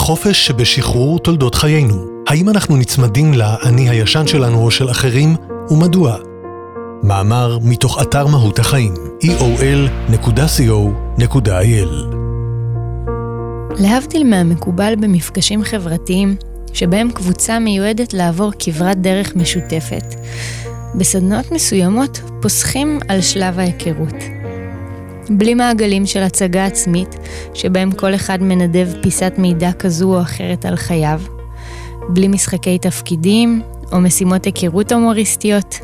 החופש שבשחרור תולדות חיינו. האם אנחנו נצמדים לאני הישן שלנו או של אחרים, ומדוע? מאמר מתוך אתר מהות החיים, eol.co.il להבדיל מהמקובל במפגשים חברתיים, שבהם קבוצה מיועדת לעבור כברת דרך משותפת, בסדנות מסוימות פוסחים על שלב ההיכרות. בלי מעגלים של הצגה עצמית, שבהם כל אחד מנדב פיסת מידע כזו או אחרת על חייו, בלי משחקי תפקידים או משימות היכרות הומוריסטיות.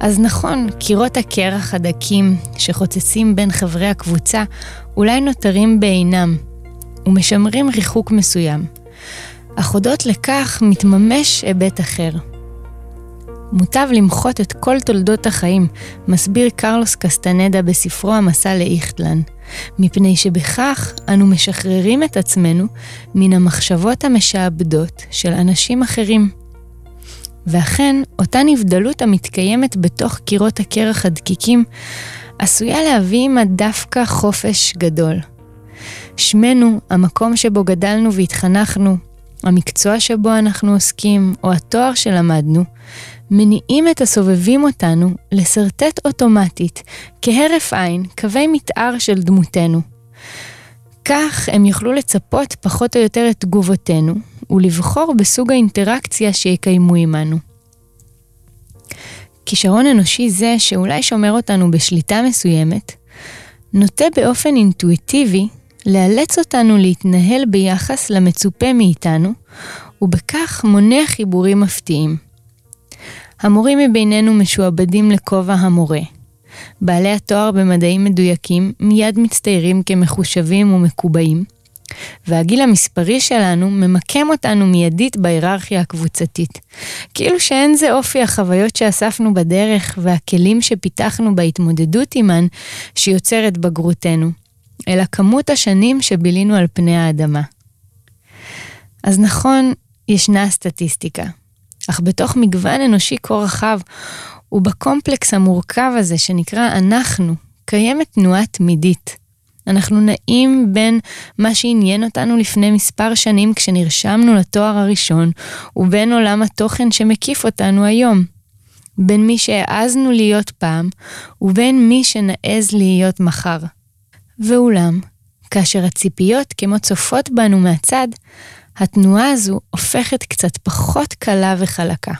אז נכון, קירות הקרח הדקים שחוצצים בין חברי הקבוצה אולי נותרים בעינם, ומשמרים ריחוק מסוים. אך הודות לכך מתממש היבט אחר. מוטב למחות את כל תולדות החיים, מסביר קרלוס קסטנדה בספרו המסע לאיכטלן, מפני שבכך אנו משחררים את עצמנו מן המחשבות המשעבדות של אנשים אחרים. ואכן, אותה נבדלות המתקיימת בתוך קירות הקרח הדקיקים, עשויה להביא עמה דווקא חופש גדול. שמנו, המקום שבו גדלנו והתחנכנו, המקצוע שבו אנחנו עוסקים, או התואר שלמדנו, מניעים את הסובבים אותנו לשרטט אוטומטית, כהרף עין, קווי מתאר של דמותנו. כך הם יוכלו לצפות פחות או יותר את תגובותינו, ולבחור בסוג האינטראקציה שיקיימו עמנו. כישרון אנושי זה, שאולי שומר אותנו בשליטה מסוימת, נוטה באופן אינטואיטיבי לאלץ אותנו להתנהל ביחס למצופה מאיתנו, ובכך מונע חיבורים מפתיעים. המורים מבינינו משועבדים לכובע המורה. בעלי התואר במדעים מדויקים מיד מצטיירים כמחושבים ומקובעים, והגיל המספרי שלנו ממקם אותנו מיידית בהיררכיה הקבוצתית. כאילו שאין זה אופי החוויות שאספנו בדרך והכלים שפיתחנו בהתמודדות עימן שיוצר את בגרותנו, אלא כמות השנים שבילינו על פני האדמה. אז נכון, ישנה סטטיסטיקה, אך בתוך מגוון אנושי כה רחב, ובקומפלקס המורכב הזה שנקרא אנחנו, קיימת תנועה תמידית. אנחנו נעים בין מה שעניין אותנו לפני מספר שנים כשנרשמנו לתואר הראשון, ובין עולם התוכן שמקיף אותנו היום. בין מי שהעזנו להיות פעם, ובין מי שנעז להיות מחר. ואולם, כאשר הציפיות כמו צופות בנו מהצד, התנועה הזו הופכת קצת פחות קלה וחלקה.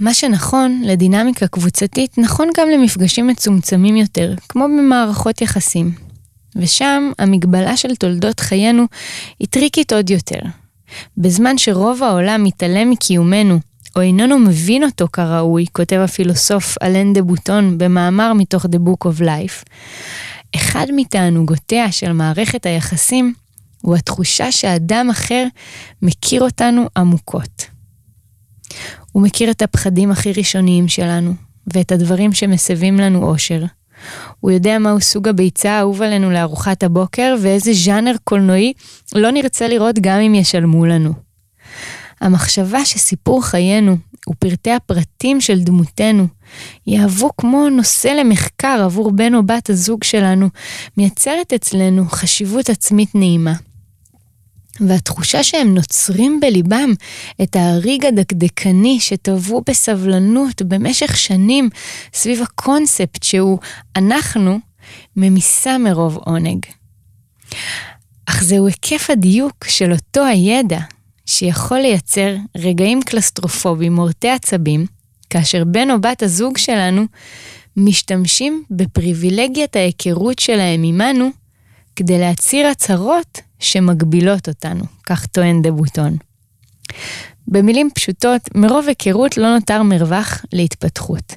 מה שנכון לדינמיקה קבוצתית נכון גם למפגשים מצומצמים יותר, כמו במערכות יחסים. ושם המגבלה של תולדות חיינו היא טריקית עוד יותר. בזמן שרוב העולם מתעלם מקיומנו, או איננו מבין אותו כראוי, כותב הפילוסוף אלן דה בוטון במאמר מתוך The Book of Life, אחד מתענוגותיה של מערכת היחסים הוא התחושה שאדם אחר מכיר אותנו עמוקות. הוא מכיר את הפחדים הכי ראשוניים שלנו, ואת הדברים שמסבים לנו אושר. הוא יודע מהו סוג הביצה האהוב עלינו לארוחת הבוקר, ואיזה ז'אנר קולנועי לא נרצה לראות גם אם ישלמו לנו. המחשבה שסיפור חיינו ופרטי הפרטים של דמותנו יהוו כמו נושא למחקר עבור בן או בת הזוג שלנו, מייצרת אצלנו חשיבות עצמית נעימה. והתחושה שהם נוצרים בליבם את ההריג הדקדקני שטבעו בסבלנות במשך שנים סביב הקונספט שהוא אנחנו, ממיסה מרוב עונג. אך זהו היקף הדיוק של אותו הידע שיכול לייצר רגעים קלסטרופוביים מורטי עצבים, כאשר בן או בת הזוג שלנו משתמשים בפריבילגיית ההיכרות שלהם עמנו כדי להצהיר הצהרות שמגבילות אותנו, כך טוען דה בוטון. במילים פשוטות, מרוב היכרות לא נותר מרווח להתפתחות.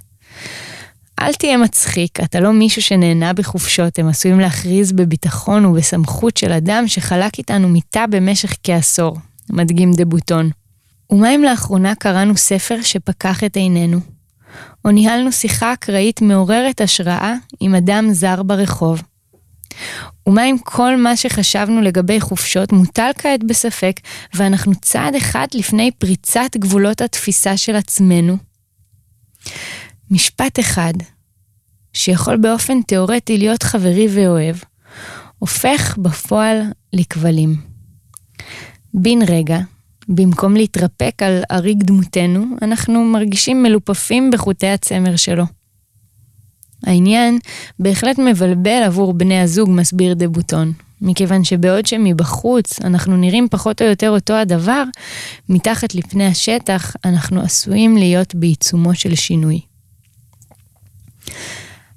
אל תהיה מצחיק, אתה לא מישהו שנהנה בחופשות, הם עשויים להכריז בביטחון ובסמכות של אדם שחלק איתנו מיטה במשך כעשור, מדגים דה בוטון. ומה אם לאחרונה קראנו ספר שפקח את עינינו? או ניהלנו שיחה אקראית מעוררת השראה עם אדם זר ברחוב? ומה אם כל מה שחשבנו לגבי חופשות מוטל כעת בספק, ואנחנו צעד אחד לפני פריצת גבולות התפיסה של עצמנו? משפט אחד, שיכול באופן תאורטי להיות חברי ואוהב, הופך בפועל לכבלים. בן רגע, במקום להתרפק על אריג דמותנו, אנחנו מרגישים מלופפים בחוטי הצמר שלו. העניין בהחלט מבלבל עבור בני הזוג, מסביר דה בוטון, מכיוון שבעוד שמבחוץ אנחנו נראים פחות או יותר אותו הדבר, מתחת לפני השטח אנחנו עשויים להיות בעיצומו של שינוי.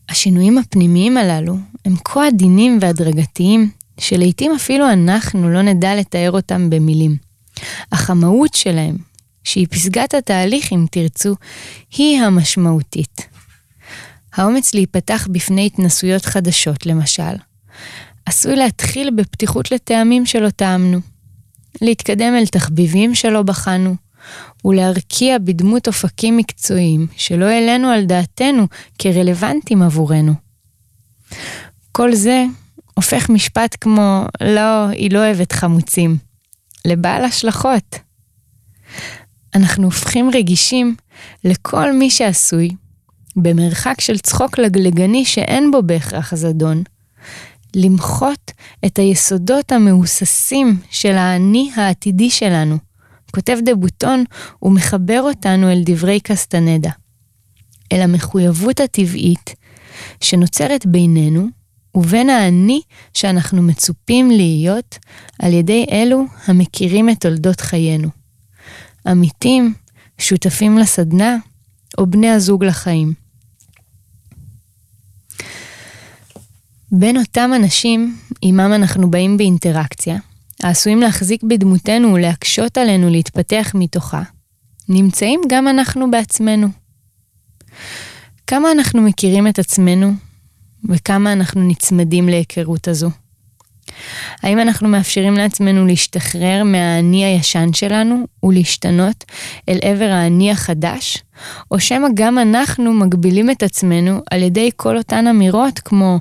השינויים הפנימיים הללו הם כה עדינים והדרגתיים, שלעיתים אפילו אנחנו לא נדע לתאר אותם במילים. אך המהות שלהם, שהיא פסגת התהליך אם תרצו, היא המשמעותית. האומץ להיפתח בפני התנסויות חדשות, למשל, עשוי להתחיל בפתיחות לטעמים שלא טעמנו, להתקדם אל תחביבים שלא בחנו, ולהרקיע בדמות אופקים מקצועיים שלא העלינו על דעתנו כרלוונטיים עבורנו. כל זה הופך משפט כמו, לא, היא לא אוהבת חמוצים, לבעל השלכות. אנחנו הופכים רגישים לכל מי שעשוי, במרחק של צחוק לגלגני שאין בו בהכרח זדון, למחות את היסודות המהוססים של האני העתידי שלנו. כותב דה בוטון ומחבר אותנו אל דברי קסטנדה, אל המחויבות הטבעית שנוצרת בינינו ובין האני שאנחנו מצופים להיות על ידי אלו המכירים את תולדות חיינו. עמיתים, שותפים לסדנה או בני הזוג לחיים. בין אותם אנשים עמם אנחנו באים באינטראקציה, העשויים להחזיק בדמותנו ולהקשות עלינו להתפתח מתוכה, נמצאים גם אנחנו בעצמנו. כמה אנחנו מכירים את עצמנו וכמה אנחנו נצמדים להיכרות הזו. האם אנחנו מאפשרים לעצמנו להשתחרר מהאני הישן שלנו ולהשתנות אל עבר האני החדש? או שמא גם אנחנו מגבילים את עצמנו על ידי כל אותן אמירות כמו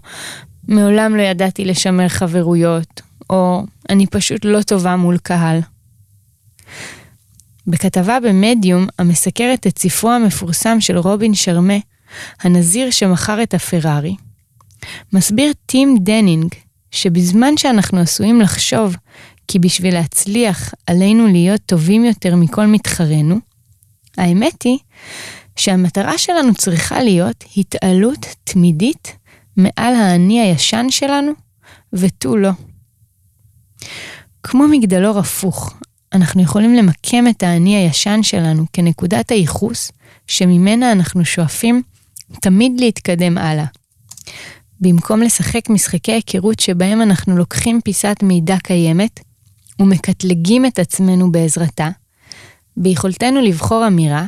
מעולם לא ידעתי לשמר חברויות, או אני פשוט לא טובה מול קהל. בכתבה במדיום הסוקרת את ספרו המפורסם של רובין שרמה, הנזיר שמכר את הפרארי, מסביר טים דנינג שבזמן שאנחנו עשויים לחשוב כי בשביל להצליח עלינו להיות טובים יותר מכל מתחרינו, האמת היא שהמטרה שלנו צריכה להיות התעלות תמידית מעל האני הישן שלנו ותו לא. כמו מגדלור הפוך, אנחנו יכולים למקם את האני הישן שלנו כנקודת הייחוס שממנה אנחנו שואפים תמיד להתקדם הלאה. במקום לשחק משחקי היכרות שבהם אנחנו לוקחים פיסת מידע קיימת ומקטלגים את עצמנו בעזרתה, ביכולתנו לבחור אמירה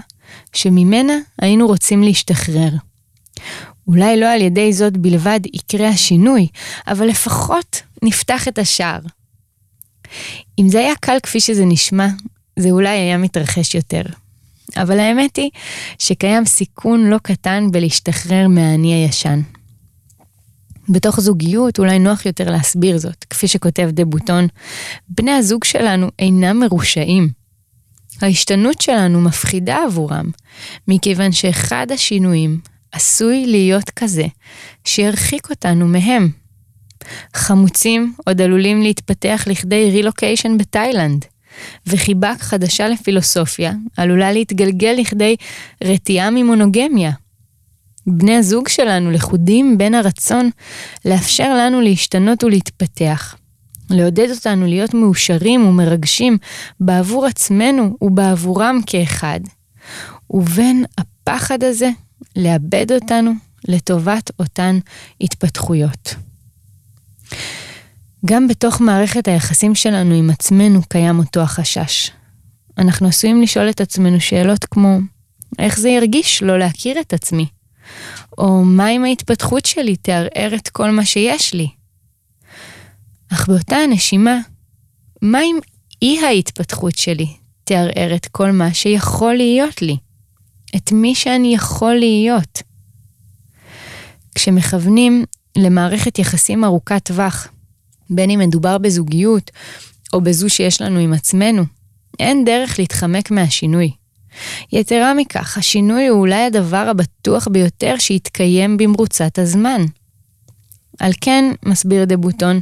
שממנה היינו רוצים להשתחרר. אולי לא על ידי זאת בלבד יקרה השינוי, אבל לפחות נפתח את השער. אם זה היה קל כפי שזה נשמע, זה אולי היה מתרחש יותר. אבל האמת היא שקיים סיכון לא קטן בלהשתחרר מהאני הישן. בתוך זוגיות אולי נוח יותר להסביר זאת, כפי שכותב דה בוטון, בני הזוג שלנו אינם מרושעים. ההשתנות שלנו מפחידה עבורם, מכיוון שאחד השינויים עשוי להיות כזה שירחיק אותנו מהם. חמוצים עוד עלולים להתפתח לכדי רילוקיישן בתאילנד, וחיבה חדשה לפילוסופיה עלולה להתגלגל לכדי רתיעה ממונוגמיה. בני הזוג שלנו לכודים בין הרצון לאפשר לנו להשתנות ולהתפתח, לעודד אותנו להיות מאושרים ומרגשים בעבור עצמנו ובעבורם כאחד, ובין הפחד הזה לאבד אותנו לטובת אותן התפתחויות. גם בתוך מערכת היחסים שלנו עם עצמנו קיים אותו החשש. אנחנו עשויים לשאול את עצמנו שאלות כמו, איך זה ירגיש לא להכיר את עצמי? או מה אם ההתפתחות שלי תערער את כל מה שיש לי? אך באותה הנשימה, מה אם אי ההתפתחות שלי תערער את כל מה שיכול להיות לי? את מי שאני יכול להיות? כשמכוונים למערכת יחסים ארוכת טווח, בין אם מדובר בזוגיות או בזו שיש לנו עם עצמנו, אין דרך להתחמק מהשינוי. יתרה מכך, השינוי הוא אולי הדבר הבטוח ביותר שיתקיים במרוצת הזמן. על כן, מסביר דה בוטון,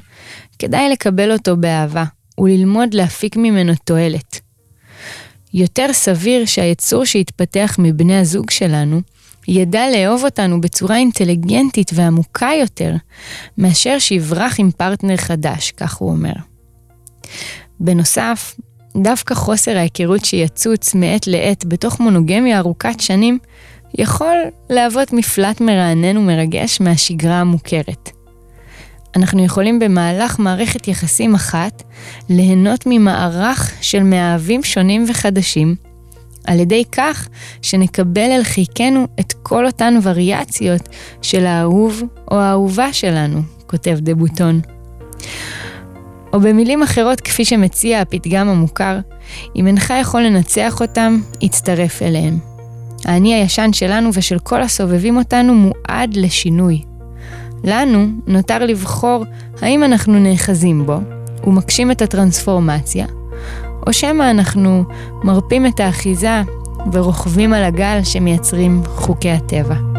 כדאי לקבל אותו באהבה, וללמוד להפיק ממנו תועלת. יותר סביר שהיצור שיתפתח מבני הזוג שלנו ידע לאהוב אותנו בצורה אינטליגנטית ועמוקה יותר, מאשר שיברח עם פרטנר חדש, כך הוא אומר. בנוסף, דווקא חוסר ההיכרות שיצוץ מעת לעת בתוך מונוגמיה ארוכת שנים, יכול להוות מפלט מרענן ומרגש מהשגרה המוכרת. אנחנו יכולים במהלך מערכת יחסים אחת ליהנות ממערך של מאהבים שונים וחדשים, על ידי כך שנקבל אל חיקנו את כל אותן וריאציות של האהוב או האהובה שלנו, כותב דבוטון. או במילים אחרות, כפי שמציע הפתגם המוכר, אם אינך יכול לנצח אותם, הצטרף אליהם. האני הישן שלנו ושל כל הסובבים אותנו מועד לשינוי. לנו נותר לבחור האם אנחנו נאחזים בו ומקשים את הטרנספורמציה, או שמא אנחנו מרפים את האחיזה ורוכבים על הגל שמייצרים חוקי הטבע.